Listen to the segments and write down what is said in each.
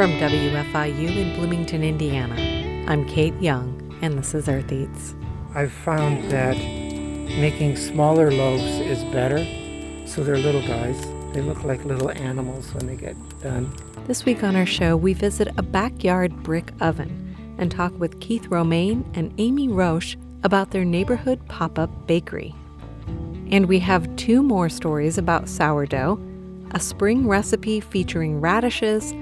From WFIU in Bloomington, Indiana, I'm Kate Young, and this is Earth Eats. I've found that making smaller loaves is better, so they're little guys. They look like little animals when they get done. This week on our show, we visit a backyard brick oven and talk with Keith Romaine and Amy Roche about their neighborhood pop up bakery. And we have two more stories about sourdough, a spring recipe featuring radishes,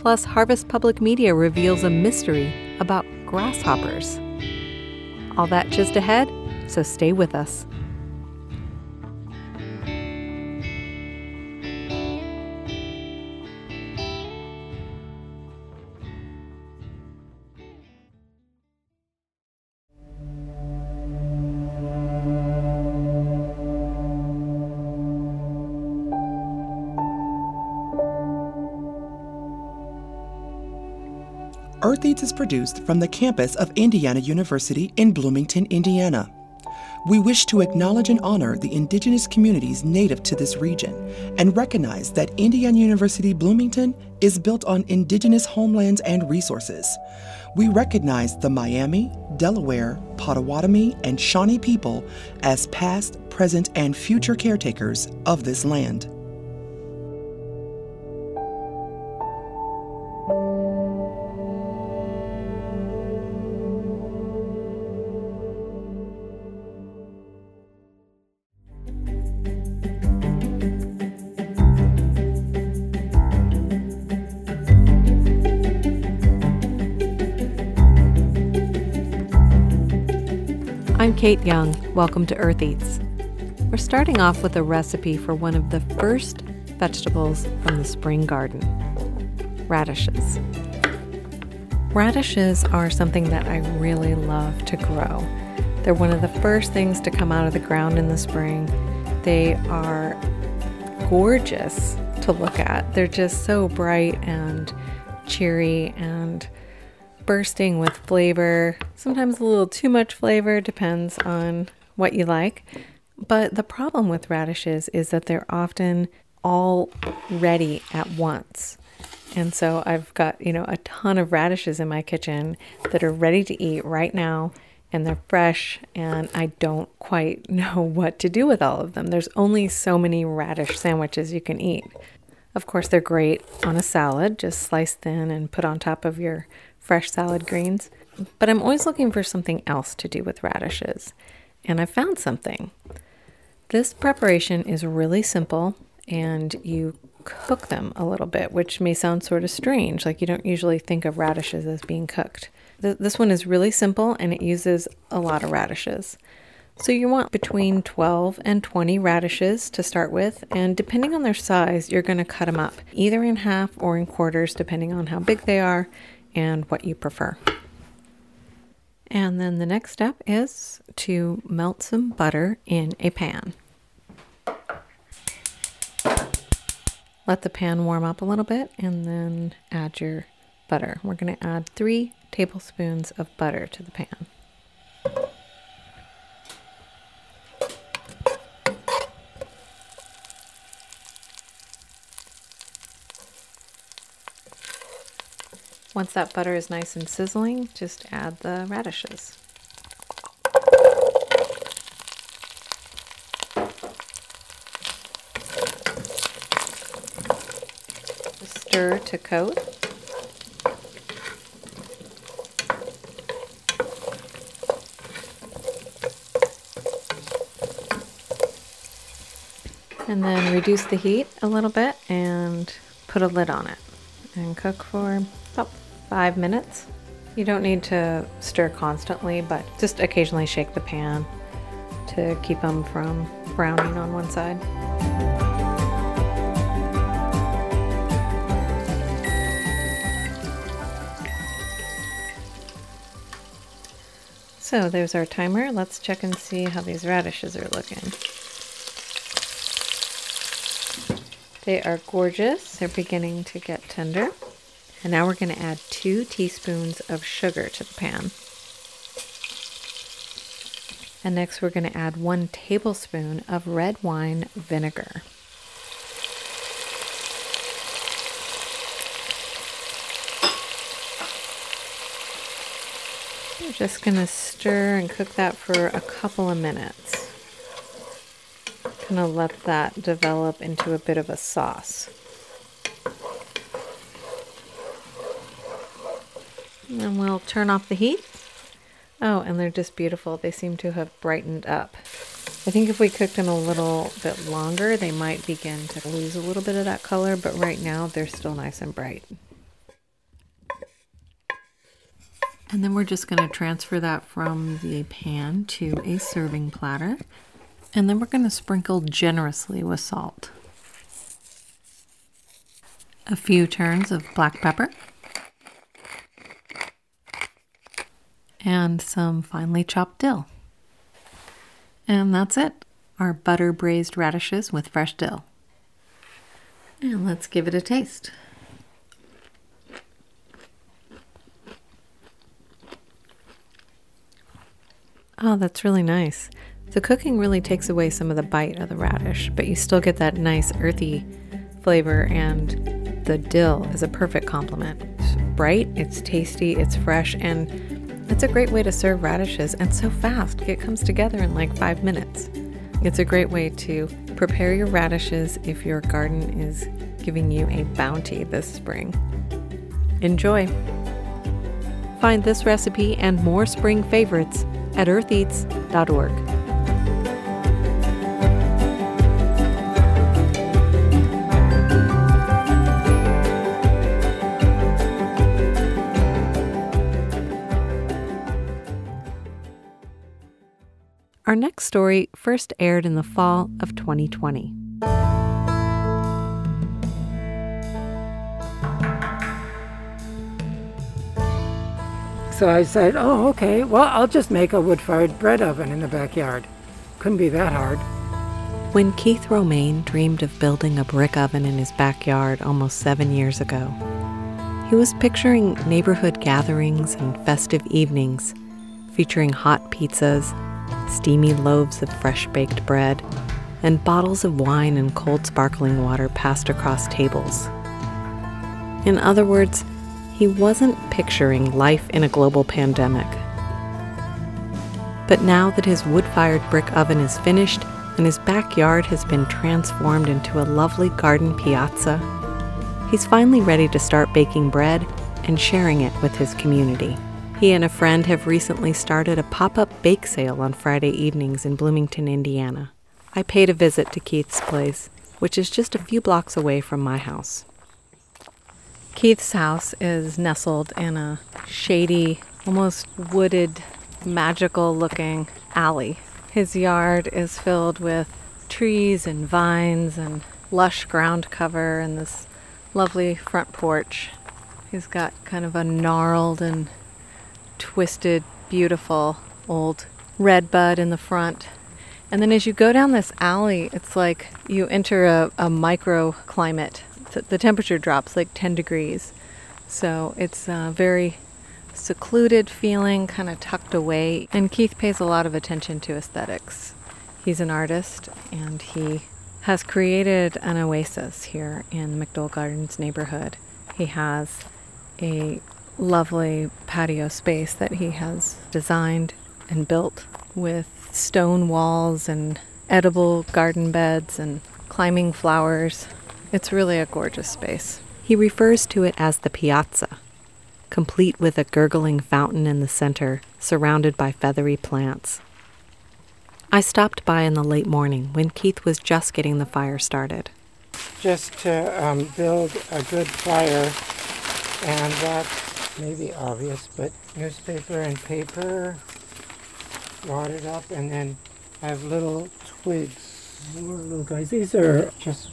plus Harvest Public Media reveals a mystery about grasshoppers. All that just ahead, so stay with us. Earth Eats is produced from the campus of Indiana University in Bloomington, Indiana. We wish to acknowledge and honor the indigenous communities native to this region and recognize that Indiana University Bloomington is built on indigenous homelands and resources. We recognize the Miami, Delaware, Potawatomi, and Shawnee people as past, present, and future caretakers of this land. Kate Young. Welcome to Earth Eats. We're starting off with a recipe for one of the first vegetables from the spring garden radishes. Radishes are something that I really love to grow. They're one of the first things to come out of the ground in the spring. They are gorgeous to look at. They're just so bright and cheery and bursting with flavor, sometimes a little too much flavor, depends on what you like. But the problem with radishes is that they're often all ready at once. And so I've got, you know, a ton of radishes in my kitchen that are ready to eat right now and they're fresh and I don't quite know what to do with all of them. There's only so many radish sandwiches you can eat. Of course, they're great on a salad, just slice thin and put on top of your fresh salad greens, but I'm always looking for something else to do with radishes. And I found something. This preparation is really simple and you cook them a little bit, which may sound sort of strange. Like you don't usually think of radishes as being cooked. Th- this one is really simple and it uses a lot of radishes. So you want between 12 and 20 radishes to start with, and depending on their size, you're going to cut them up either in half or in quarters, depending on how big they are and what you prefer. And then the next step is to melt some butter in a pan. Let the pan warm up a little bit and then add your butter. We're going to add three tablespoons of butter to the pan. Once that butter is nice and sizzling, just add the radishes. Stir to coat. And then reduce the heat a little bit and put a lid on it and cook for about five minutes. You don't need to stir constantly, but just occasionally shake the pan to keep them from browning on one side. So there's our timer. Let's check and see how these radishes are looking. They are gorgeous. They're beginning to get tender. And now we're going to add two teaspoons of sugar to the pan. And next, we're going to add one tablespoon of red wine vinegar. We're just going to stir and cook that for a couple of minutes. Kind of let that develop into a bit of a sauce. And we'll turn off the heat. Oh, and they're just beautiful. They seem to have brightened up. I think if we cooked them a little bit longer, they might begin to lose a little bit of that color, but right now they're still nice and bright. And then we're just going to transfer that from the pan to a serving platter. And then we're going to sprinkle generously with salt. A few turns of black pepper. And some finely chopped dill. And that's it our butter braised radishes with fresh dill. And let's give it a taste. Oh, that's really nice. The cooking really takes away some of the bite of the radish, but you still get that nice earthy flavor, and the dill is a perfect complement. It's bright, it's tasty, it's fresh, and it's a great way to serve radishes and so fast. It comes together in like five minutes. It's a great way to prepare your radishes if your garden is giving you a bounty this spring. Enjoy! Find this recipe and more spring favorites at eartheats.org. Our next story first aired in the fall of 2020. So I said, oh, okay, well, I'll just make a wood fired bread oven in the backyard. Couldn't be that hard. When Keith Romaine dreamed of building a brick oven in his backyard almost seven years ago, he was picturing neighborhood gatherings and festive evenings featuring hot pizzas, steamy loaves of fresh baked bread, and bottles of wine and cold sparkling water passed across tables. In other words, he wasn't picturing life in a global pandemic. But now that his wood fired brick oven is finished and his backyard has been transformed into a lovely garden piazza, he's finally ready to start baking bread and sharing it with his community. He and a friend have recently started a pop up bake sale on Friday evenings in Bloomington, Indiana. I paid a visit to Keith's place, which is just a few blocks away from my house. Keith's house is nestled in a shady, almost wooded, magical looking alley. His yard is filled with trees and vines and lush ground cover and this lovely front porch. He's got kind of a gnarled and twisted, beautiful old red bud in the front. And then as you go down this alley, it's like you enter a, a microclimate the temperature drops like 10 degrees. So it's a very secluded feeling, kind of tucked away. And Keith pays a lot of attention to aesthetics. He's an artist and he has created an oasis here in McDoel Gardens neighborhood. He has a lovely patio space that he has designed and built with stone walls and edible garden beds and climbing flowers it's really a gorgeous space. He refers to it as the piazza, complete with a gurgling fountain in the center, surrounded by feathery plants. I stopped by in the late morning when Keith was just getting the fire started. Just to um, build a good fire, and that may be obvious, but newspaper and paper, wadded up, and then I have little twigs. Little guys. These are just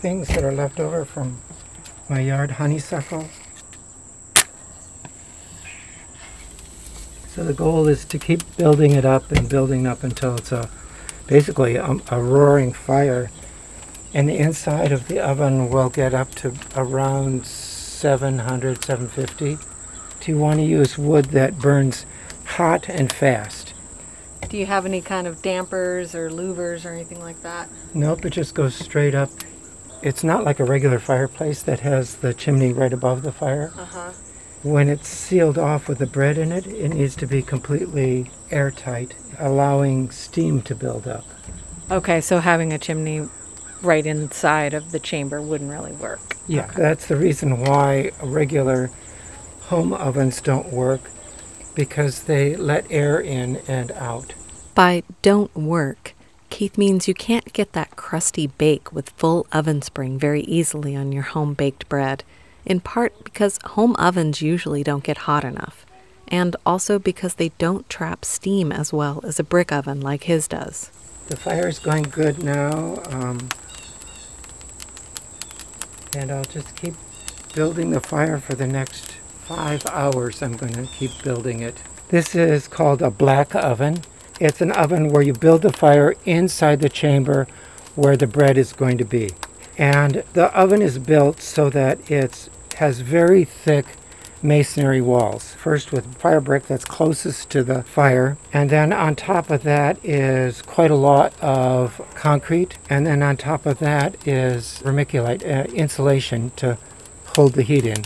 things that are left over from my yard honeysuckle. So the goal is to keep building it up and building up until it's a basically a, a roaring fire. And the inside of the oven will get up to around 700, 750. Do you want to use wood that burns hot and fast? Do you have any kind of dampers or louvers or anything like that? Nope, it just goes straight up it's not like a regular fireplace that has the chimney right above the fire. Uh-huh. when it's sealed off with the bread in it, it needs to be completely airtight, allowing steam to build up. Okay, so having a chimney right inside of the chamber wouldn't really work. Yeah, that's the reason why regular home ovens don't work because they let air in and out. By don't work, Keith means you can't get that crusty bake with full oven spring very easily on your home baked bread, in part because home ovens usually don't get hot enough, and also because they don't trap steam as well as a brick oven like his does. The fire is going good now, um, and I'll just keep building the fire for the next five hours. I'm going to keep building it. This is called a black oven. It's an oven where you build the fire inside the chamber where the bread is going to be. And the oven is built so that it has very thick masonry walls. First with fire brick that's closest to the fire, and then on top of that is quite a lot of concrete, and then on top of that is vermiculite uh, insulation to hold the heat in.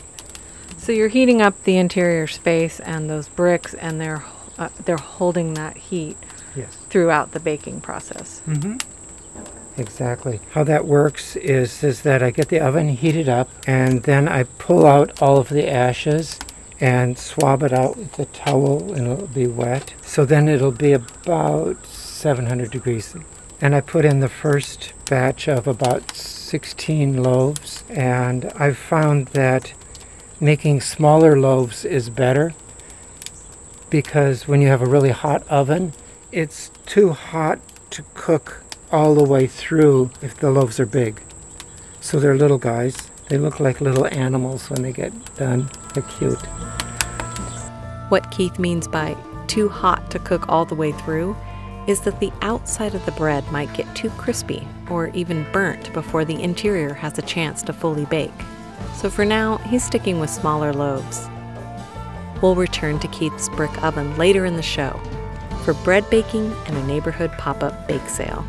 So you're heating up the interior space and those bricks, and they're uh, they're holding that heat Yes. throughout the baking process. Mm-hmm. Exactly. How that works is is that I get the oven heated up and then I pull out all of the ashes and swab it out with a towel and it'll be wet. So then it'll be about 700 degrees. And I put in the first batch of about 16 loaves and I've found that making smaller loaves is better because when you have a really hot oven, it's too hot to cook all the way through if the loaves are big. So they're little guys. They look like little animals when they get done. They're cute. What Keith means by too hot to cook all the way through is that the outside of the bread might get too crispy or even burnt before the interior has a chance to fully bake. So for now, he's sticking with smaller loaves. We'll return to Keith's brick oven later in the show for bread baking and a neighborhood pop up bake sale.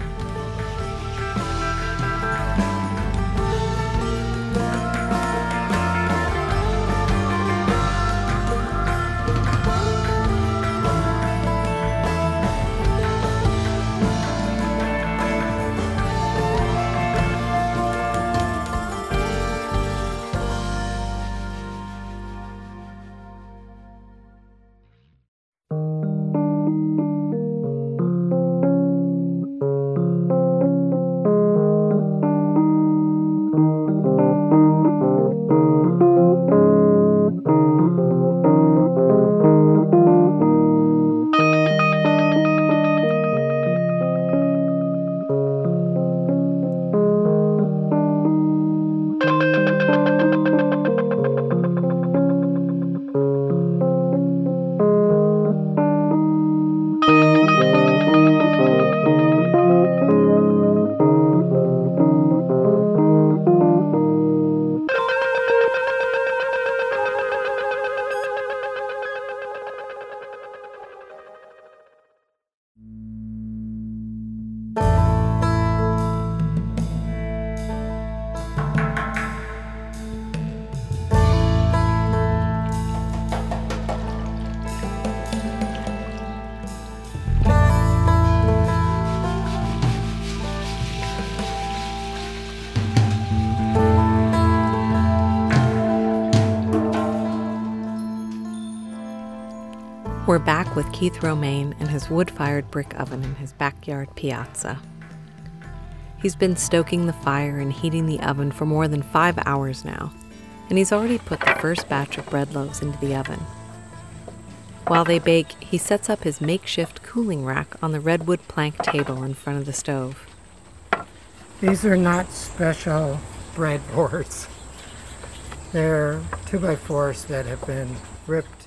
With Keith Romaine and his wood fired brick oven in his backyard piazza. He's been stoking the fire and heating the oven for more than five hours now, and he's already put the first batch of bread loaves into the oven. While they bake, he sets up his makeshift cooling rack on the redwood plank table in front of the stove. These are not special bread boards. They're two by fours that have been ripped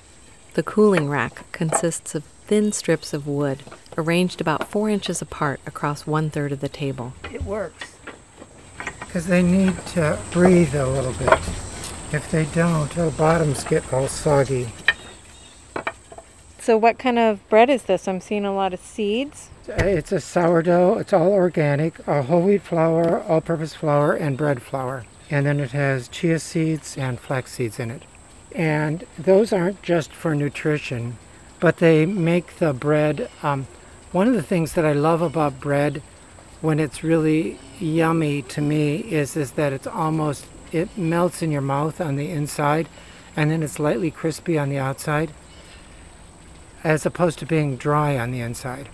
The cooling rack consists of thin strips of wood arranged about four inches apart across one third of the table. It works. Because they need to breathe a little bit. If they don't, the bottoms get all soggy. So, what kind of bread is this? I'm seeing a lot of seeds. It's a sourdough. It's all organic, uh, whole wheat flour, all-purpose flour, and bread flour. And then it has chia seeds and flax seeds in it. And those aren't just for nutrition, but they make the bread. Um, one of the things that I love about bread when it's really yummy to me is, is that it's almost, it melts in your mouth on the inside and then it's lightly crispy on the outside as opposed to being dry on the inside.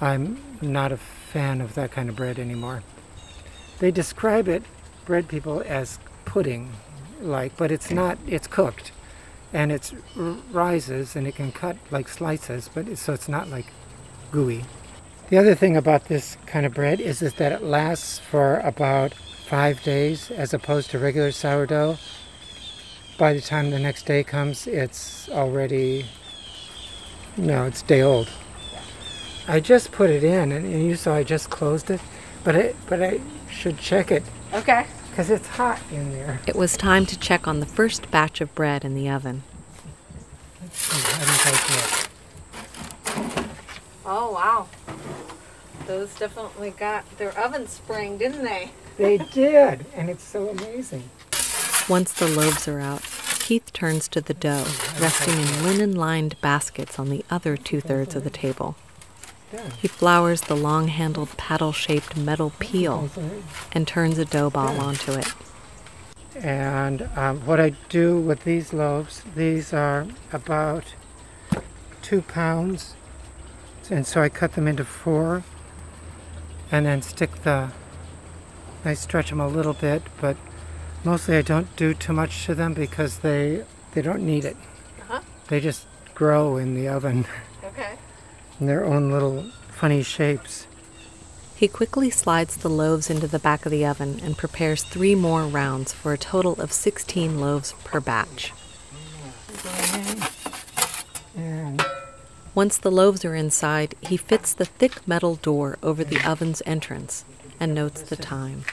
I'm not a fan of that kind of bread anymore. They describe it, bread people, as pudding like, but it's not, it's cooked and it rises and it can cut like slices, but it's, so it's not like gooey. The other thing about this kind of bread is, is that it lasts for about five days as opposed to regular sourdough. By the time the next day comes, it's already, no, it's day old. I just put it in, and, and you saw I just closed it, but I, but I should check it. Okay because it's hot in there. It was time to check on the first batch of bread in the oven. Oh, wow. Those definitely got their oven spring, didn't they? They did, and it's so amazing. Once the loaves are out, Keith turns to the dough, resting in linen lined baskets on the other two thirds of the table. He flours the long handled paddle shaped metal peel and turns a dough ball onto it. And um, what I do with these loaves, these are about two pounds. And so I cut them into four and then stick the, I stretch them a little bit, but mostly I don't do too much to them because they, they don't need it. Uh-huh. They just grow in the oven. Okay. In their own little funny shapes. He quickly slides the loaves into the back of the oven and prepares three more rounds for a total of 16 loaves per batch. Once the loaves are inside, he fits the thick metal door over the oven's entrance and notes the time.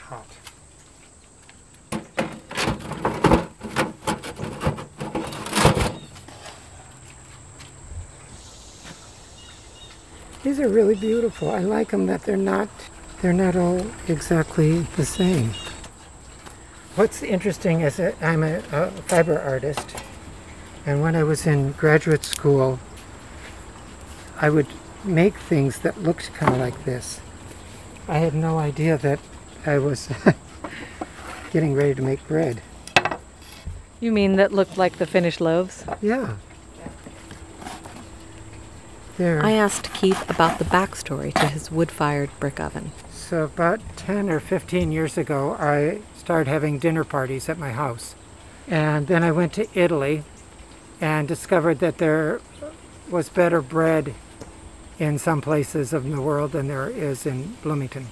These are really beautiful. I like them that they're not they're not all exactly the same. What's interesting is that I'm a, a fiber artist, and when I was in graduate school, I would make things that looked kind of like this. I had no idea that I was getting ready to make bread. You mean that looked like the finished loaves? Yeah. There. I asked Keith about the backstory to his wood fired brick oven. So, about 10 or 15 years ago, I started having dinner parties at my house. And then I went to Italy and discovered that there was better bread in some places of the world than there is in Bloomington.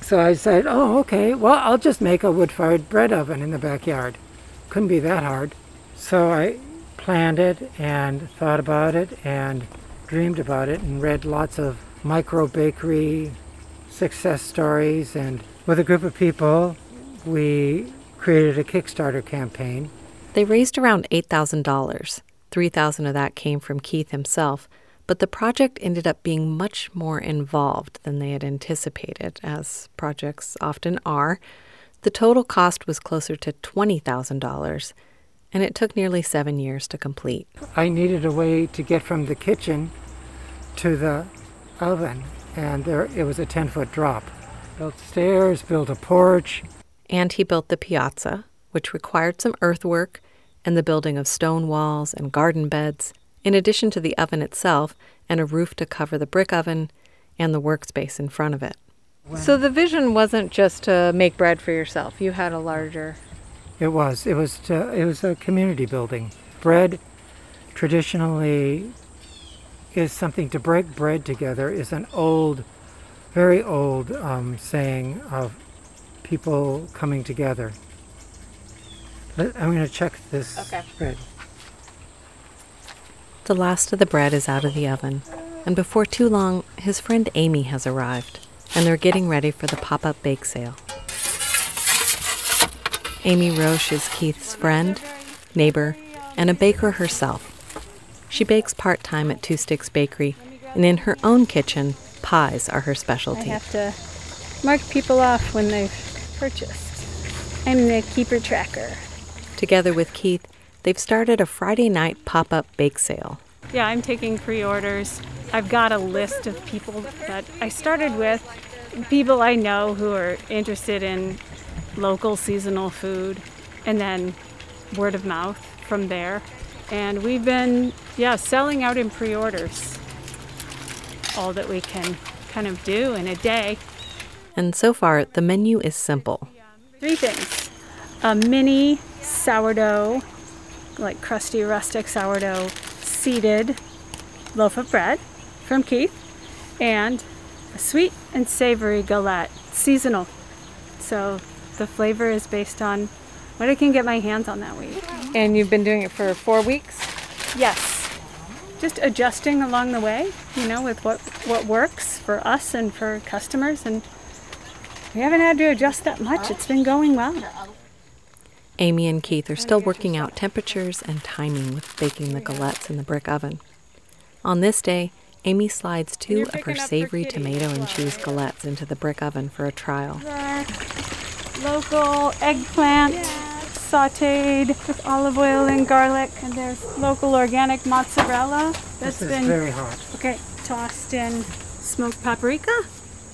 So I said, oh, okay, well, I'll just make a wood fired bread oven in the backyard. Couldn't be that hard. So I planned it and thought about it and dreamed about it and read lots of micro bakery success stories. And with a group of people, we created a Kickstarter campaign. They raised around $8,000. 3000 of that came from Keith himself, but the project ended up being much more involved than they had anticipated, as projects often are. The total cost was closer to $20,000 and it took nearly seven years to complete. I needed a way to get from the kitchen to the oven, and there it was a 10 foot drop. Built stairs, built a porch. And he built the piazza, which required some earthwork and the building of stone walls and garden beds, in addition to the oven itself and a roof to cover the brick oven and the workspace in front of it. So the vision wasn't just to make bread for yourself. You had a larger it was. It was. To, it was a community building. Bread, traditionally, is something to break bread together. Is an old, very old um, saying of people coming together. I'm going to check this okay. bread. The last of the bread is out of the oven, and before too long, his friend Amy has arrived, and they're getting ready for the pop up bake sale. Amy Roche is Keith's friend, neighbor, and a baker herself. She bakes part time at Two Sticks Bakery, and in her own kitchen, pies are her specialty. I have to mark people off when they've purchased. I'm the keeper tracker. Together with Keith, they've started a Friday night pop up bake sale. Yeah, I'm taking pre orders. I've got a list of people that I started with, people I know who are interested in local seasonal food, and then word of mouth from there. And we've been, yeah, selling out in pre orders all that we can kind of do in a day. And so far, the menu is simple Three things a mini sourdough, like crusty rustic sourdough, seeded loaf of bread from Keith, and a sweet and savory galette, seasonal. So the flavor is based on what I can get my hands on that week. And you've been doing it for four weeks? Yes. Just adjusting along the way, you know, with what, what works for us and for customers. And we haven't had to adjust that much. It's been going well. Amy and Keith are still working out temperatures and timing with baking the galettes in the brick oven. On this day, Amy slides two of her savory tomato and cheese galettes into the brick oven for a trial. Local eggplant sauteed with olive oil and garlic, and there's local organic mozzarella that's this been very hot. Okay, tossed in smoked paprika,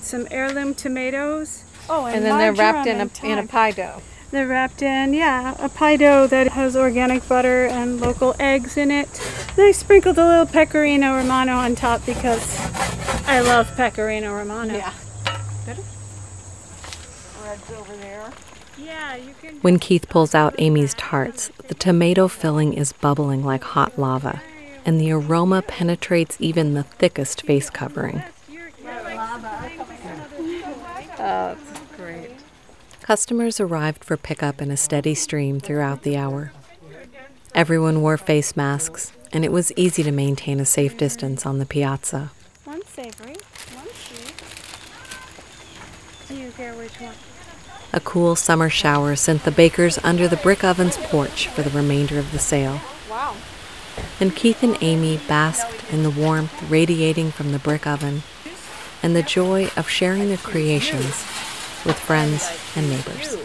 some heirloom tomatoes. Oh, and, and then they're wrapped in a in a pie dough. They're wrapped in, yeah, a pie dough that has organic butter and local eggs in it. Then I sprinkled a little pecorino romano on top because I love pecorino romano. Yeah. Bread's over there. Yeah, you can. When Keith pulls out Amy's tarts, the tomato filling is bubbling like hot lava, and the aroma penetrates even the thickest face covering. Oh, great. Customers arrived for pickup in a steady stream throughout the hour. Everyone wore face masks, and it was easy to maintain a safe distance on the piazza. One savory, one sweet. Do you care which one? A cool summer shower sent the bakers under the brick oven's porch for the remainder of the sale. Wow. And Keith and Amy basked in the warmth radiating from the brick oven and the joy of sharing their creations with friends and neighbors.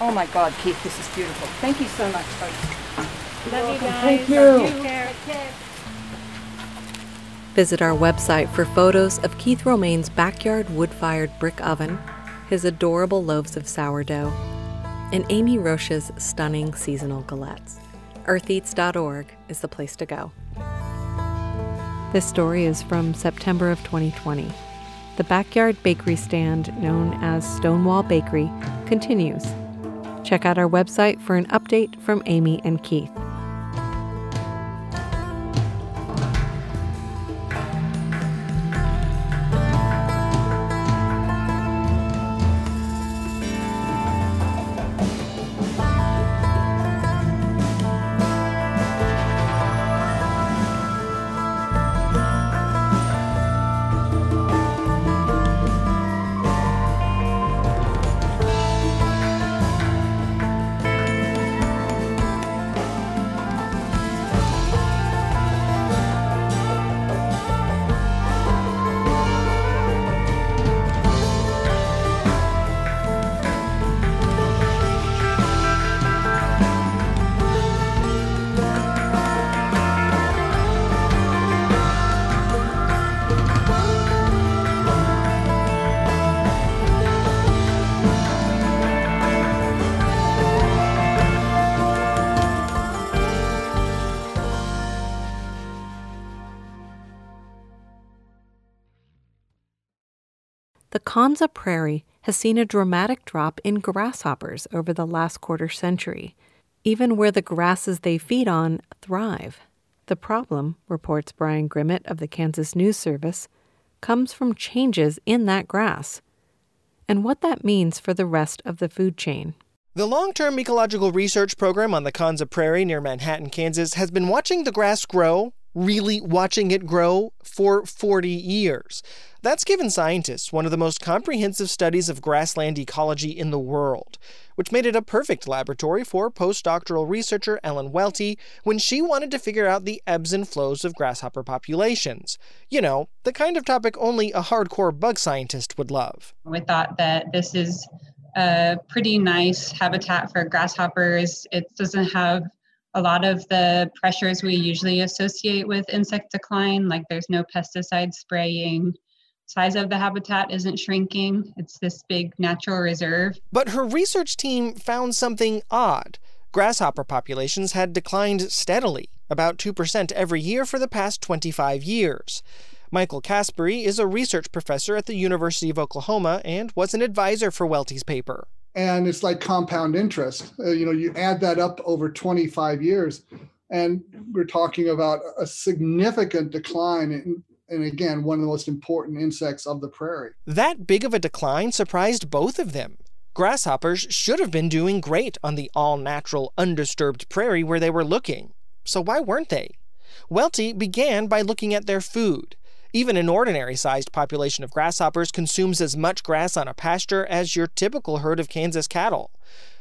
Oh my God, Keith, this is beautiful. Thank you so much. Folks. Love you guys. Thank you. Visit our website for photos of Keith Romaine's backyard wood fired brick oven his adorable loaves of sourdough, and Amy Roche's stunning seasonal galettes. Eartheats.org is the place to go. This story is from September of 2020. The backyard bakery stand, known as Stonewall Bakery, continues. Check out our website for an update from Amy and Keith. The Prairie has seen a dramatic drop in grasshoppers over the last quarter century, even where the grasses they feed on thrive. The problem, reports Brian Grimmett of the Kansas News Service, comes from changes in that grass and what that means for the rest of the food chain. The long term ecological research program on the Konza Prairie near Manhattan, Kansas, has been watching the grass grow, really watching it grow, for 40 years. That's given scientists one of the most comprehensive studies of grassland ecology in the world, which made it a perfect laboratory for postdoctoral researcher Ellen Welti when she wanted to figure out the ebbs and flows of grasshopper populations. You know, the kind of topic only a hardcore bug scientist would love. We thought that this is a pretty nice habitat for grasshoppers. It doesn't have a lot of the pressures we usually associate with insect decline, like there's no pesticide spraying, size of the habitat isn't shrinking. It's this big natural reserve. But her research team found something odd. Grasshopper populations had declined steadily, about 2% every year for the past 25 years. Michael Kaspari is a research professor at the University of Oklahoma and was an advisor for Welti's paper. And it's like compound interest. Uh, you know, you add that up over 25 years, and we're talking about a significant decline in, and again, one of the most important insects of the prairie. That big of a decline surprised both of them. Grasshoppers should have been doing great on the all natural, undisturbed prairie where they were looking. So why weren't they? Welti began by looking at their food. Even an ordinary sized population of grasshoppers consumes as much grass on a pasture as your typical herd of Kansas cattle.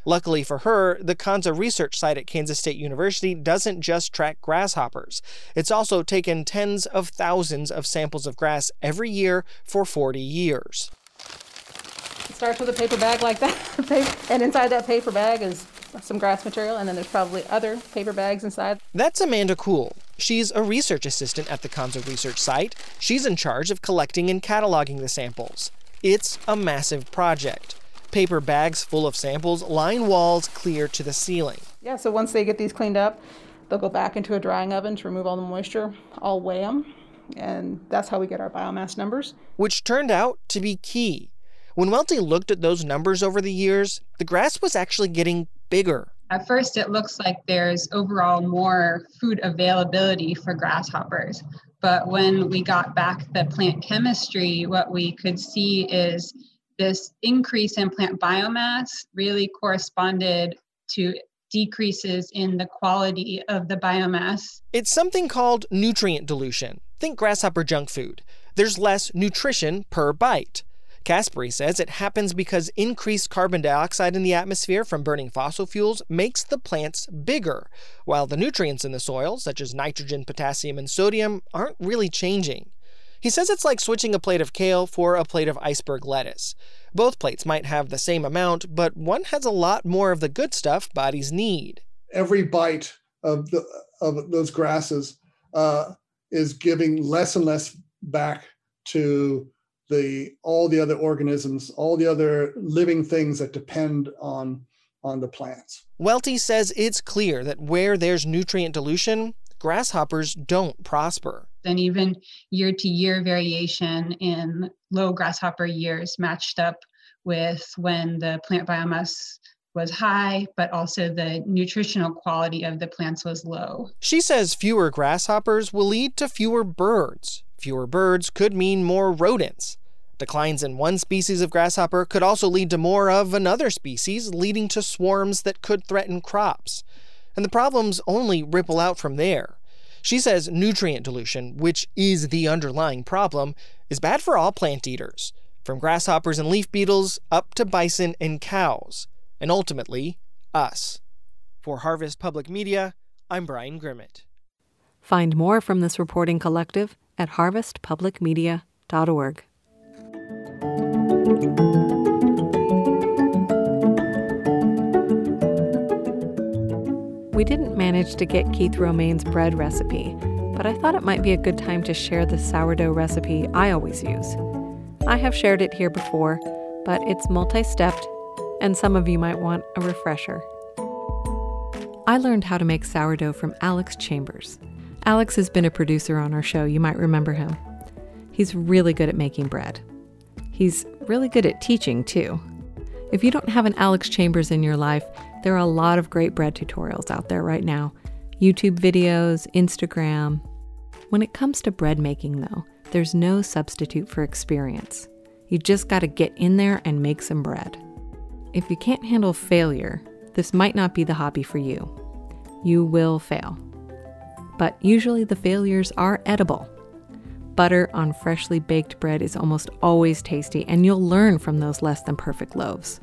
Luckily for her, the Konza research site at Kansas State University doesn't just track grasshoppers. It's also taken tens of thousands of samples of grass every year for 40 years. It starts with a paper bag like that, and inside that paper bag is some grass material, and then there's probably other paper bags inside. That's Amanda Cool. She's a research assistant at the Konza research site. She's in charge of collecting and cataloging the samples. It's a massive project. Paper bags full of samples line walls clear to the ceiling. Yeah, so once they get these cleaned up, they'll go back into a drying oven to remove all the moisture. I'll weigh them, and that's how we get our biomass numbers. Which turned out to be key. When Welti looked at those numbers over the years, the grass was actually getting bigger. At first, it looks like there's overall more food availability for grasshoppers. But when we got back the plant chemistry, what we could see is this increase in plant biomass really corresponded to decreases in the quality of the biomass. It's something called nutrient dilution. Think grasshopper junk food. There's less nutrition per bite. Kaspari says it happens because increased carbon dioxide in the atmosphere from burning fossil fuels makes the plants bigger, while the nutrients in the soil, such as nitrogen, potassium, and sodium, aren't really changing. He says it's like switching a plate of kale for a plate of iceberg lettuce. Both plates might have the same amount, but one has a lot more of the good stuff bodies need. Every bite of the of those grasses uh, is giving less and less back to the all the other organisms, all the other living things that depend on on the plants. Welti says it's clear that where there's nutrient dilution, grasshoppers don't prosper. And even year to year variation in low grasshopper years matched up with when the plant biomass was high, but also the nutritional quality of the plants was low. She says fewer grasshoppers will lead to fewer birds. Fewer birds could mean more rodents. Declines in one species of grasshopper could also lead to more of another species, leading to swarms that could threaten crops. And the problems only ripple out from there. She says nutrient dilution, which is the underlying problem, is bad for all plant eaters, from grasshoppers and leaf beetles up to bison and cows, and ultimately, us. For Harvest Public Media, I'm Brian Grimmett. Find more from this reporting collective at harvestpublicmedia.org. We didn't manage to get Keith Romaine's bread recipe, but I thought it might be a good time to share the sourdough recipe I always use. I have shared it here before, but it's multi stepped, and some of you might want a refresher. I learned how to make sourdough from Alex Chambers. Alex has been a producer on our show, you might remember him. He's really good at making bread. He's really good at teaching, too. If you don't have an Alex Chambers in your life, there are a lot of great bread tutorials out there right now YouTube videos, Instagram. When it comes to bread making, though, there's no substitute for experience. You just got to get in there and make some bread. If you can't handle failure, this might not be the hobby for you. You will fail. But usually the failures are edible. Butter on freshly baked bread is almost always tasty, and you'll learn from those less than perfect loaves.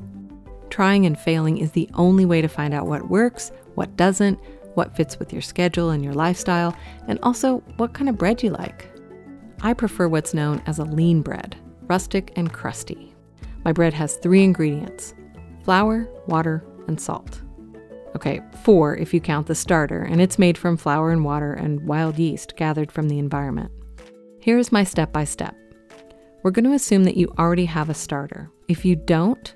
Trying and failing is the only way to find out what works, what doesn't, what fits with your schedule and your lifestyle, and also what kind of bread you like. I prefer what's known as a lean bread, rustic and crusty. My bread has three ingredients flour, water, and salt. Okay, four if you count the starter, and it's made from flour and water and wild yeast gathered from the environment. Here is my step by step. We're going to assume that you already have a starter. If you don't,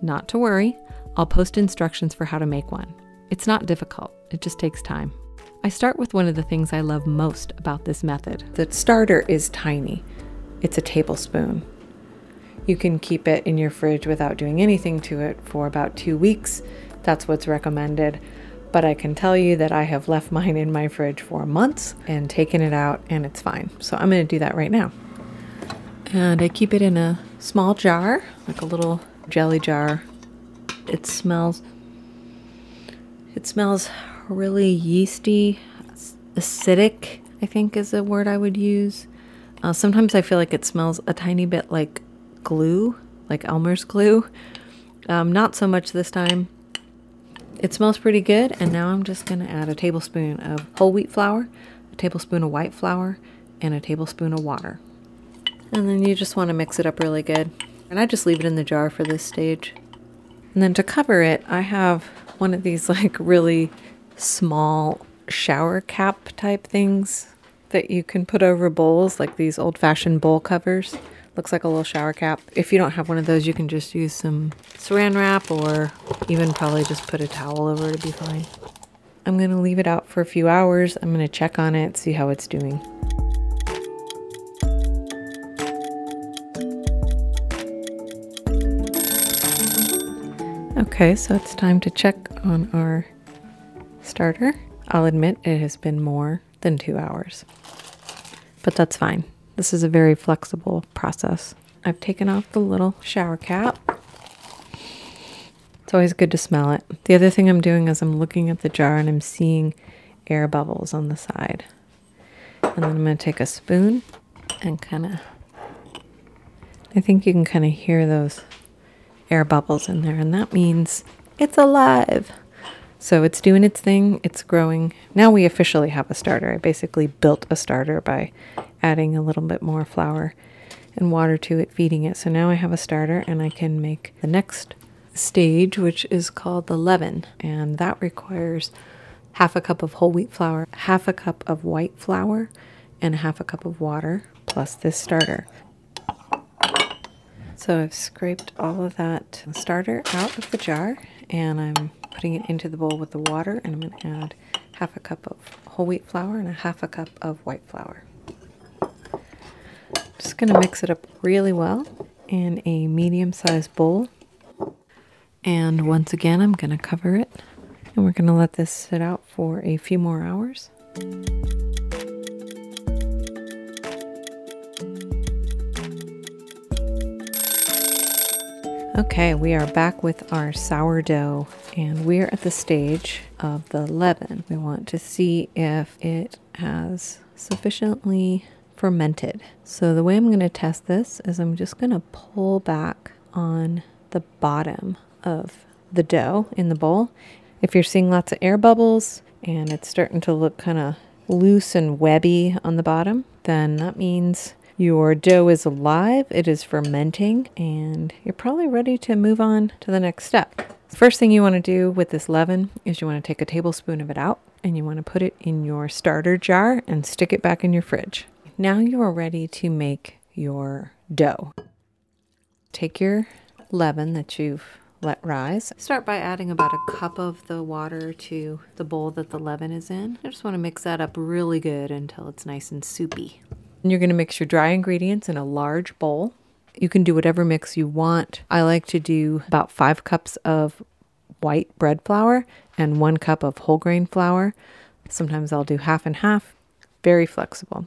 not to worry, I'll post instructions for how to make one. It's not difficult, it just takes time. I start with one of the things I love most about this method. The starter is tiny, it's a tablespoon. You can keep it in your fridge without doing anything to it for about two weeks. That's what's recommended. But I can tell you that I have left mine in my fridge for months and taken it out, and it's fine. So I'm going to do that right now. And I keep it in a small jar, like a little jelly jar. It smells. It smells really yeasty, acidic, I think is a word I would use. Uh, sometimes I feel like it smells a tiny bit like glue, like Elmer's glue. Um, not so much this time. It smells pretty good, and now I'm just to add a tablespoon of whole wheat flour, a tablespoon of white flour, and a tablespoon of water. And then you just want to mix it up really good. And I just leave it in the jar for this stage. And then to cover it, I have one of these like really small shower cap type things that you can put over bowls, like these old fashioned bowl covers. Looks like a little shower cap. If you don't have one of those, you can just use some saran wrap or even probably just put a towel over to be fine. I'm going to leave it out for a few hours. I'm going to check on it, see how it's doing. Okay, so it's time to check on our starter. I'll admit it has been more than two hours, but that's fine. This is a very flexible process. I've taken off the little shower cap. It's always good to smell it. The other thing I'm doing is I'm looking at the jar and I'm seeing air bubbles on the side. And then I'm going to take a spoon and kind of, I think you can kind of hear those air bubbles in there, and that means it's alive. So it's doing its thing, it's growing. Now we officially have a starter. I basically built a starter by adding a little bit more flour and water to it, feeding it. So now I have a starter and I can make the next stage, which is called the leaven. And that requires half a cup of whole wheat flour, half a cup of white flour, and half a cup of water, plus this starter. So I've scraped all of that starter out of the jar and I'm putting it into the bowl with the water, and I'm going to add half a cup of whole wheat flour and a half a cup of white flour. Just going to mix it up really well in a medium sized bowl. And once again, I'm going to cover it and we're going to let this sit out for a few more hours. Okay, we are back with our sourdough and we're at the stage of the leaven. We want to see if it has sufficiently fermented. So the way I'm going to test this is I'm just going to pull back on the bottom of the dough in the bowl. If you're seeing lots of air bubbles and it's starting to look kind of loose and webby on the bottom, then that means your dough is alive, it is fermenting, and you're probably ready to move on to the next step. First thing you want to do with this leaven is you want to take a tablespoon of it out and you want to put it in your starter jar and stick it back in your fridge. Now you are ready to make your dough. Take your leaven that you've let rise. Start by adding about a cup of the water to the bowl that the leaven is in. I just want to mix that up really good until it's nice and soupy. And you're going to mix your dry ingredients in a large bowl. You can do whatever mix you want. I like to do about five cups of white bread flour and one cup of whole grain flour. Sometimes I'll do half and half. Very flexible.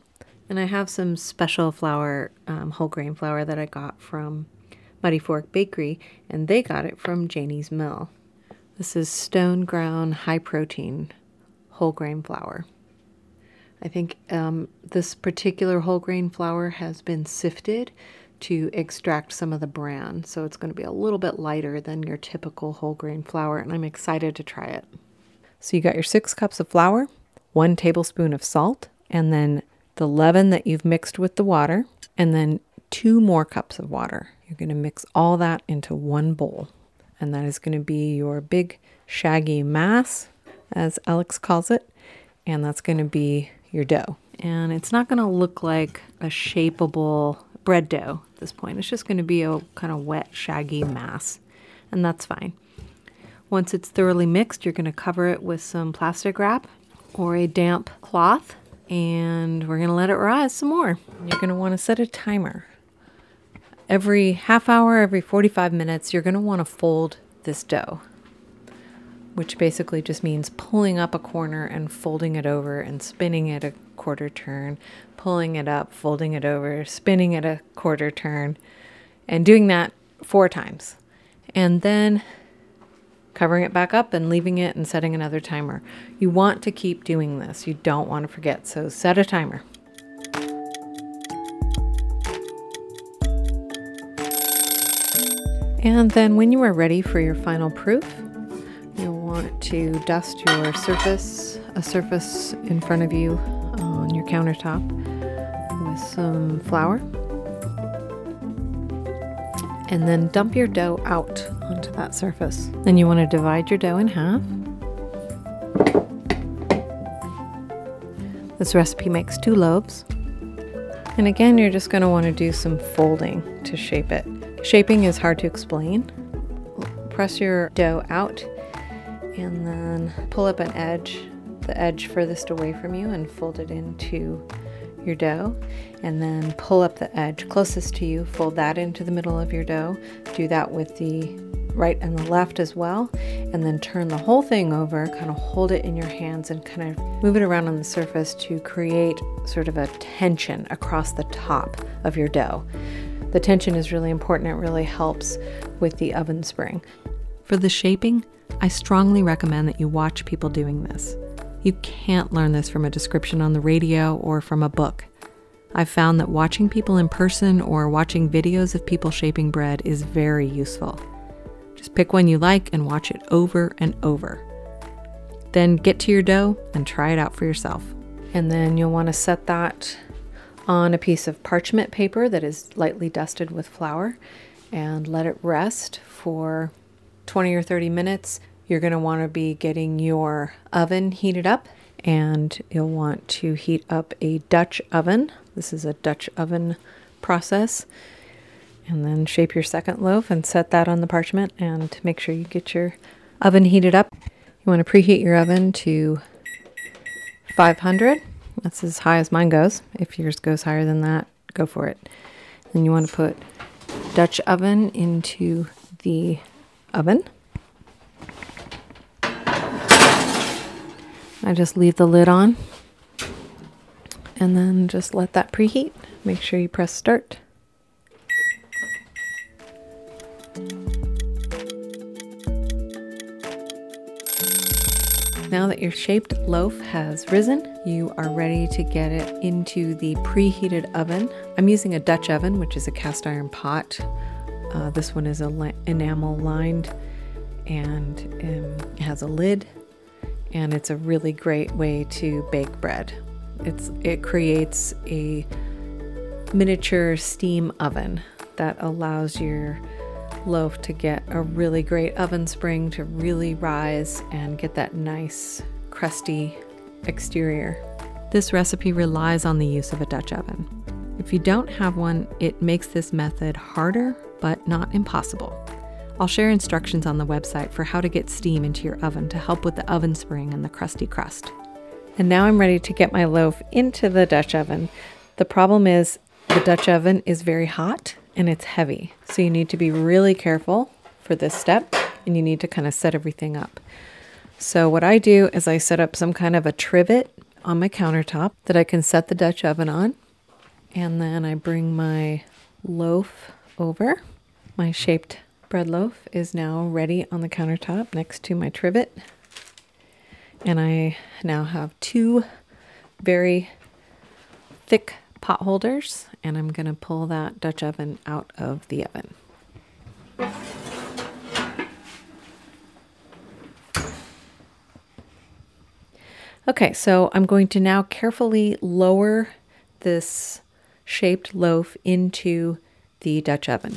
And I have some special flour, um, whole grain flour that I got from Muddy Fork Bakery, and they got it from Janie's Mill. This is stone ground high protein whole grain flour. I think um, this particular whole grain flour has been sifted to extract some of the bran, so it's going to be a little bit lighter than your typical whole grain flour, and I'm excited to try it. So you got your six cups of flour, one tablespoon of salt, and then the leaven that you've mixed with the water, and then two more cups of water. You're going to mix all that into one bowl. and that is going to be your big shaggy mass, as Alex calls it, and that's going to be your dough. And it's not going to look like a shapeable bread dough at this point. It's just going to be a kind of wet, shaggy mass, and that's fine. Once it's thoroughly mixed, you're going to cover it with some plastic wrap or a damp cloth, and we're going to let it rise some more. You're going to want to set a timer. Every half hour, every 45 minutes, you're going to want to fold this dough, which basically just means pulling up a corner and folding it over and spinning it a quarter turn, pulling it up, folding it over, spinning it a quarter turn, and doing that four times. And then covering it back up and leaving it and setting another timer. You want to keep doing this. You don't want to forget. So set a timer. And then when you are ready for your final proof, to dust your surface, a surface in front of you on your countertop with some flour. And then dump your dough out onto that surface. Then you want to divide your dough in half. This recipe makes two loaves. And again, you're just going to want to do some folding to shape it. Shaping is hard to explain. Press your dough out and then pull up an edge, the edge furthest away from you, and fold it into your dough. And then pull up the edge closest to you, fold that into the middle of your dough. Do that with the right and the left as well. And then turn the whole thing over, kind of hold it in your hands and kind of move it around on the surface to create sort of a tension across the top of your dough. The tension is really important. It really helps with the oven spring. For the shaping, I strongly recommend that you watch people doing this. You can't learn this from a description on the radio or from a book. I've found that watching people in person or watching videos of people shaping bread is very useful. Just pick one you like and watch it over and over. Then get to your dough and try it out for yourself. And then you'll want to set that on a piece of parchment paper that is lightly dusted with flour and let it rest for 20 or 30 minutes. You're going to want to be getting your oven heated up and you'll want to heat up a Dutch oven. This is a Dutch oven process. And then shape your second loaf and set that on the parchment and make sure you get your oven heated up. You want to preheat your oven to 500 that's as high as mine goes. If yours goes higher than that, go for it. Then you want to put Dutch oven into the oven. I just leave the lid on and then just let that preheat. Make sure you press start. Now that your shaped loaf has risen, you are ready to get it into the preheated oven. I'm using a Dutch oven, which is a cast iron pot. Uh, this one is enamel lined and um, has a lid, and it's a really great way to bake bread. It's it creates a miniature steam oven that allows your loaf to get a really great oven spring to really rise and get that nice crusty exterior. This recipe relies on the use of a Dutch oven. If you don't have one, it makes this method harder, but not impossible. I'll share instructions on the website for how to get steam into your oven to help with the oven spring and the crusty crust. And now I'm ready to get my loaf into the Dutch oven. The problem is the Dutch oven is very hot and it's heavy. So you need to be really careful for this step and you need to kind of set everything up. So, what I do is I set up some kind of a trivet on my countertop that I can set the Dutch oven on. And then I bring my loaf over. My shaped bread loaf is now ready on the countertop next to my trivet. And I now have two very thick pot holders, and I'm going to pull that Dutch oven out of the oven. Okay, so I'm going to now carefully lower this shaped loaf into the Dutch oven.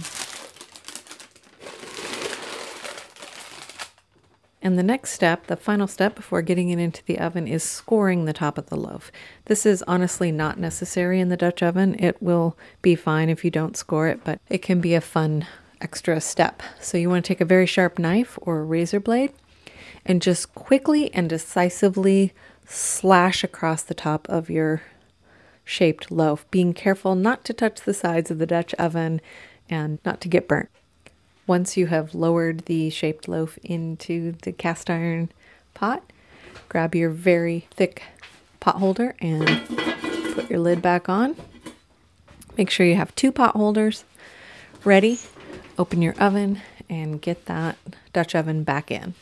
And the next step, the final step before getting it into the oven, is scoring the top of the loaf. This is honestly not necessary in the Dutch oven. It will be fine if you don't score it, but it can be a fun extra step. So you want to take a very sharp knife or a razor blade and just quickly and decisively slash across the top of your shaped loaf, being careful not to touch the sides of the Dutch oven and not to get burnt. Once you have lowered the shaped loaf into the cast iron pot, grab your very thick pot holder and put your lid back on. Make sure you have two pot holders ready. Open your oven and get that Dutch oven back in.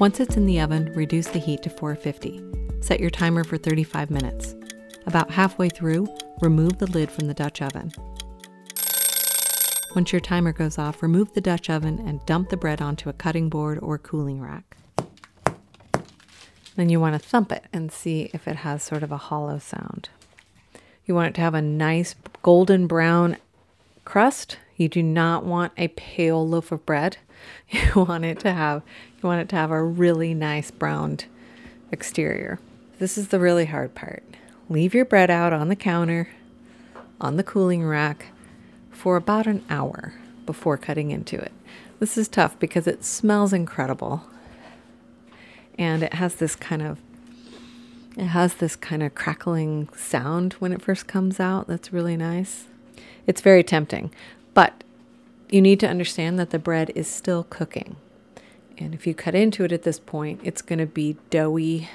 Once it's in the oven, reduce the heat to 450. Set your timer for 35 minutes. About halfway through, remove the lid from the Dutch oven. Once your timer goes off, remove the Dutch oven and dump the bread onto a cutting board or cooling rack. Then you want to thump it and see if it has sort of a hollow sound. You want it to have a nice golden brown crust. You do not want a pale loaf of bread. You want it to have you want it to have a really nice browned exterior. This is the really hard part. Leave your bread out on the counter on the cooling rack for about an hour before cutting into it. This is tough because it smells incredible. And it has this kind of it has this kind of crackling sound when it first comes out that's really nice. It's very tempting, but you need to understand that the bread is still cooking. And if you cut into it at this point, it's going to be doughy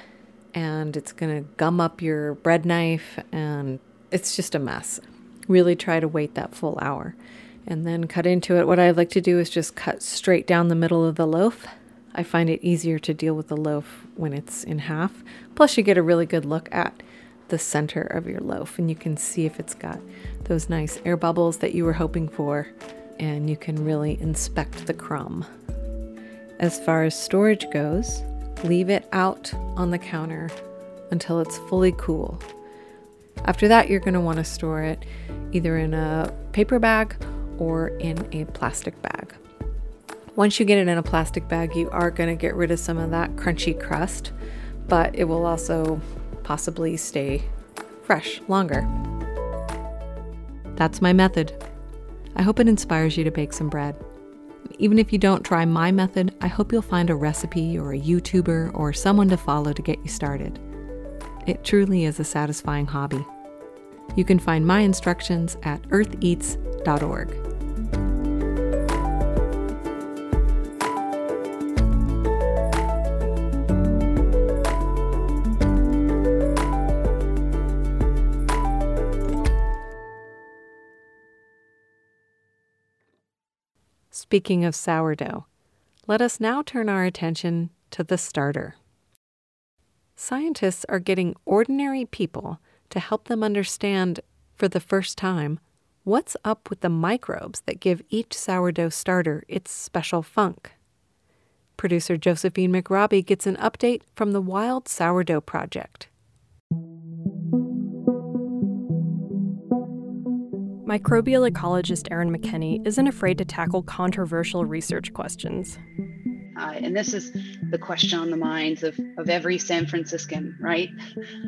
and it's going to gum up your bread knife and it's just a mess. Really try to wait that full hour and then cut into it. What I like to do is just cut straight down the middle of the loaf. I find it easier to deal with the loaf when it's in half. Plus, you get a really good look at the center of your loaf and you can see if it's got those nice air bubbles that you were hoping for and you can really inspect the crumb. As far as storage goes, leave it out on the counter until it's fully cool. After that, you're going to want to store it either in a paper bag or in a plastic bag. Once you get it in a plastic bag, you are going to get rid of some of that crunchy crust, but it will also possibly stay fresh longer. That's my method. I hope it inspires you to bake some bread. Even if you don't try my method, I hope you'll find a recipe or a YouTuber or someone to follow to get you started. It truly is a satisfying hobby. You can find my instructions at eartheats.org. Speaking of sourdough, let us now turn our attention to the starter. Scientists are getting ordinary people to help them understand, for the first time, what's up with the microbes that give each sourdough starter its special funk. Producer Josephine McRobbie gets an update from the Wild Sourdough Project. Microbial ecologist Erin McKenney isn't afraid to tackle controversial research questions. Uh, and this is the question on the minds of, of every San Franciscan, right?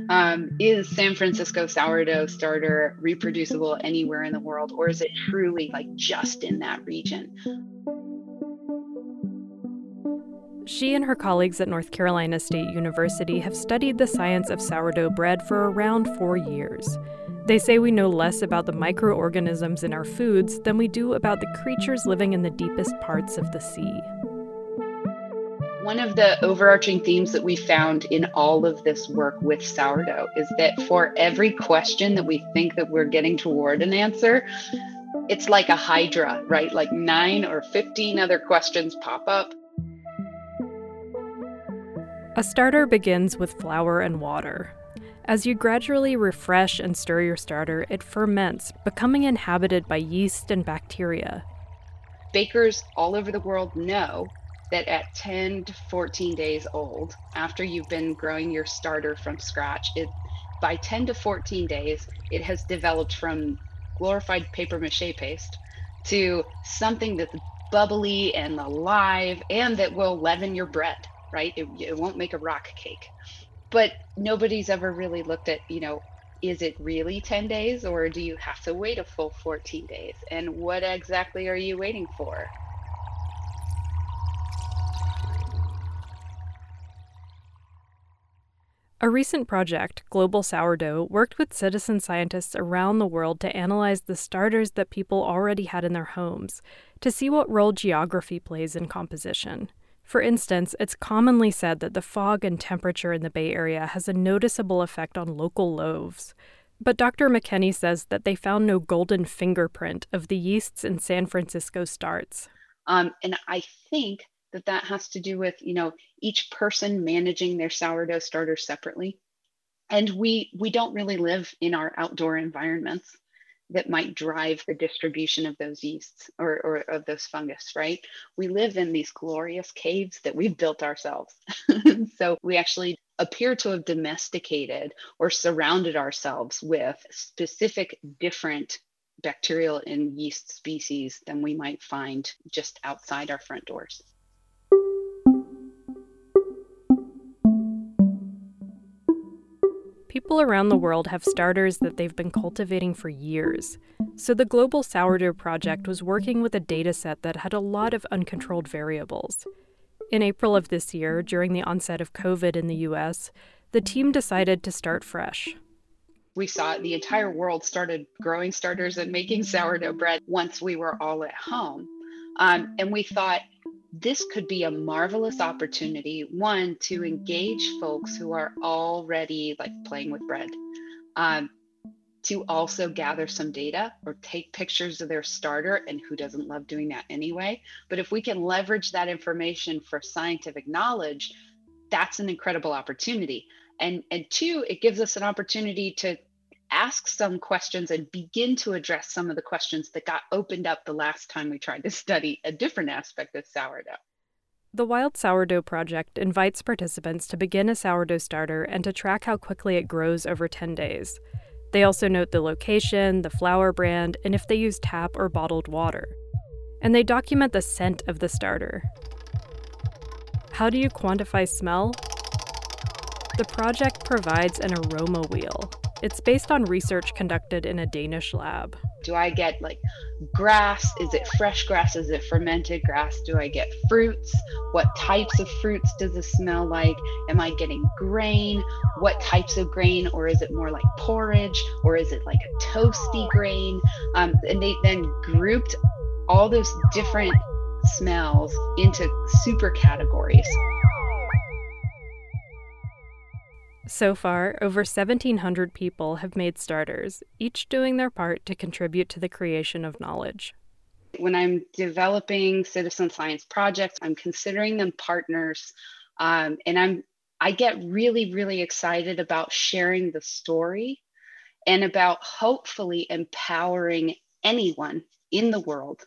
Um, is San Francisco sourdough starter reproducible anywhere in the world, or is it truly like just in that region? She and her colleagues at North Carolina State University have studied the science of sourdough bread for around four years. They say we know less about the microorganisms in our foods than we do about the creatures living in the deepest parts of the sea. One of the overarching themes that we found in all of this work with sourdough is that for every question that we think that we're getting toward an answer, it's like a hydra, right? Like 9 or 15 other questions pop up. A starter begins with flour and water. As you gradually refresh and stir your starter, it ferments, becoming inhabited by yeast and bacteria. Bakers all over the world know that at 10 to 14 days old, after you've been growing your starter from scratch, it by 10 to 14 days, it has developed from glorified paper mache paste to something that's bubbly and alive and that will leaven your bread, right? It, it won't make a rock cake. But nobody's ever really looked at, you know, is it really 10 days or do you have to wait a full 14 days? And what exactly are you waiting for? A recent project, Global Sourdough, worked with citizen scientists around the world to analyze the starters that people already had in their homes to see what role geography plays in composition. For instance, it's commonly said that the fog and temperature in the Bay Area has a noticeable effect on local loaves. But Dr. McKenney says that they found no golden fingerprint of the yeasts in San Francisco starts. Um, and I think that that has to do with you know each person managing their sourdough starter separately and we we don't really live in our outdoor environments that might drive the distribution of those yeasts or, or of those fungus right? We live in these glorious caves that we've built ourselves. So we actually appear to have domesticated or surrounded ourselves with specific different bacterial and yeast species than we might find just outside our front doors People around the world have starters that they've been cultivating for years. So the Global Sourdough Project was working with a data set that had a lot of uncontrolled variables. In April of this year, during the onset of COVID in the US, the team decided to start fresh. We saw the entire world started growing starters and making sourdough bread once we were all at home. Um, and we thought, this could be a marvelous opportunity one to engage folks who are already like playing with bread. Um, to also gather some data or take pictures of their starter and who doesn't love doing that anyway. But if we can leverage that information for scientific knowledge that's an incredible opportunity. And and two it gives us an opportunity to ask some questions and begin to address some of the questions that got opened up the last time we tried to study a different aspect of sourdough. The Wild Sourdough Project invites participants to begin a sourdough starter and to track how quickly it grows over 10 days. They also note the location, the flour brand, and if they use tap or bottled water. And they document the scent of the starter. How do you quantify smell? The project provides an aroma wheel, it's based on research conducted in a Danish lab. Do I get like grass? Is it fresh grass? Is it fermented grass? Do I get fruits? What types of fruits does it smell like? Am I getting grain? What types of grain? Or is it more like porridge? Or is it like a toasty grain? Um, and they then grouped all those different smells into super categories. So far, over 1,700 people have made starters, each doing their part to contribute to the creation of knowledge. When I'm developing citizen science projects, I'm considering them partners, um, and I'm I get really, really excited about sharing the story and about hopefully empowering anyone in the world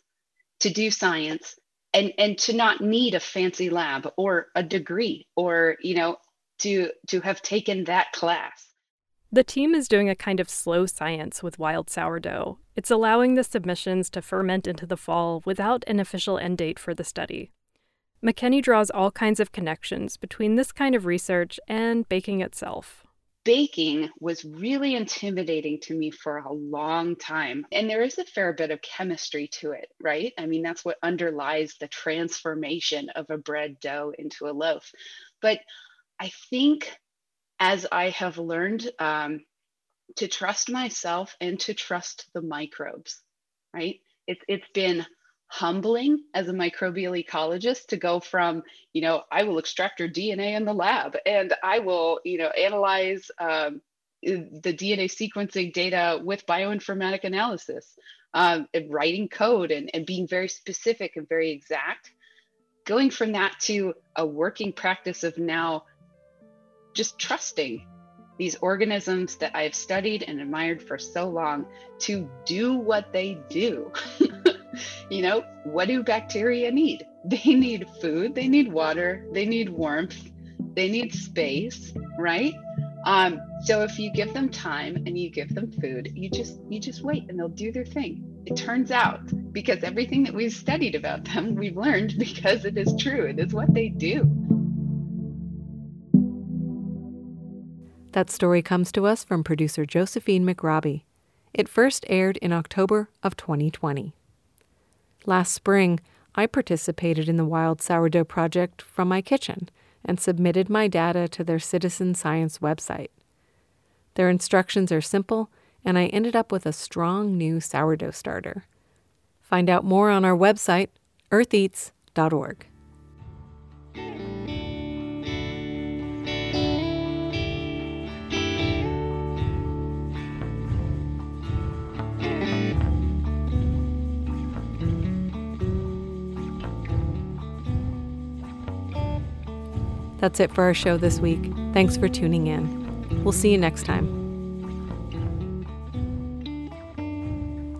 to do science and and to not need a fancy lab or a degree or you know to to have taken that class. The team is doing a kind of slow science with wild sourdough. It's allowing the submissions to ferment into the fall without an official end date for the study. McKenney draws all kinds of connections between this kind of research and baking itself. Baking was really intimidating to me for a long time. And there is a fair bit of chemistry to it, right? I mean, that's what underlies the transformation of a bread dough into a loaf. But I think as I have learned um, to trust myself and to trust the microbes, right? It's it's been humbling as a microbial ecologist to go from, you know, I will extract your DNA in the lab and I will, you know, analyze um, the DNA sequencing data with bioinformatic analysis, um, and writing code and, and being very specific and very exact. Going from that to a working practice of now just trusting these organisms that I've studied and admired for so long to do what they do. you know, what do bacteria need? They need food, they need water, they need warmth, they need space, right? Um, so if you give them time and you give them food, you just you just wait and they'll do their thing. It turns out because everything that we've studied about them, we've learned because it is true. It is what they do. That story comes to us from producer Josephine McRobbie. It first aired in October of 2020. Last spring, I participated in the Wild Sourdough Project from my kitchen and submitted my data to their citizen science website. Their instructions are simple, and I ended up with a strong new sourdough starter. Find out more on our website, eartheats.org. That's it for our show this week. Thanks for tuning in. We'll see you next time.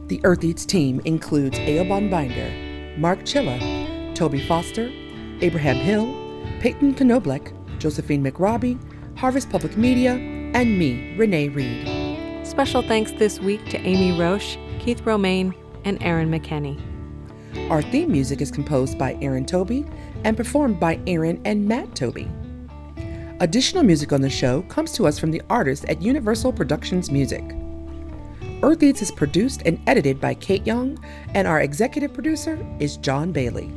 The Earth Eats team includes Eobon Binder, Mark Chilla, Toby Foster, Abraham Hill, Peyton Knoblech, Josephine McRobbie, Harvest Public Media, and me, Renee Reed. Special thanks this week to Amy Roche, Keith Romaine, and Erin McKenney. Our theme music is composed by Aaron Toby and performed by Aaron and Matt Toby. Additional music on the show comes to us from the artists at Universal Productions Music. Earth Eats is produced and edited by Kate Young, and our executive producer is John Bailey.